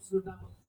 知道吗？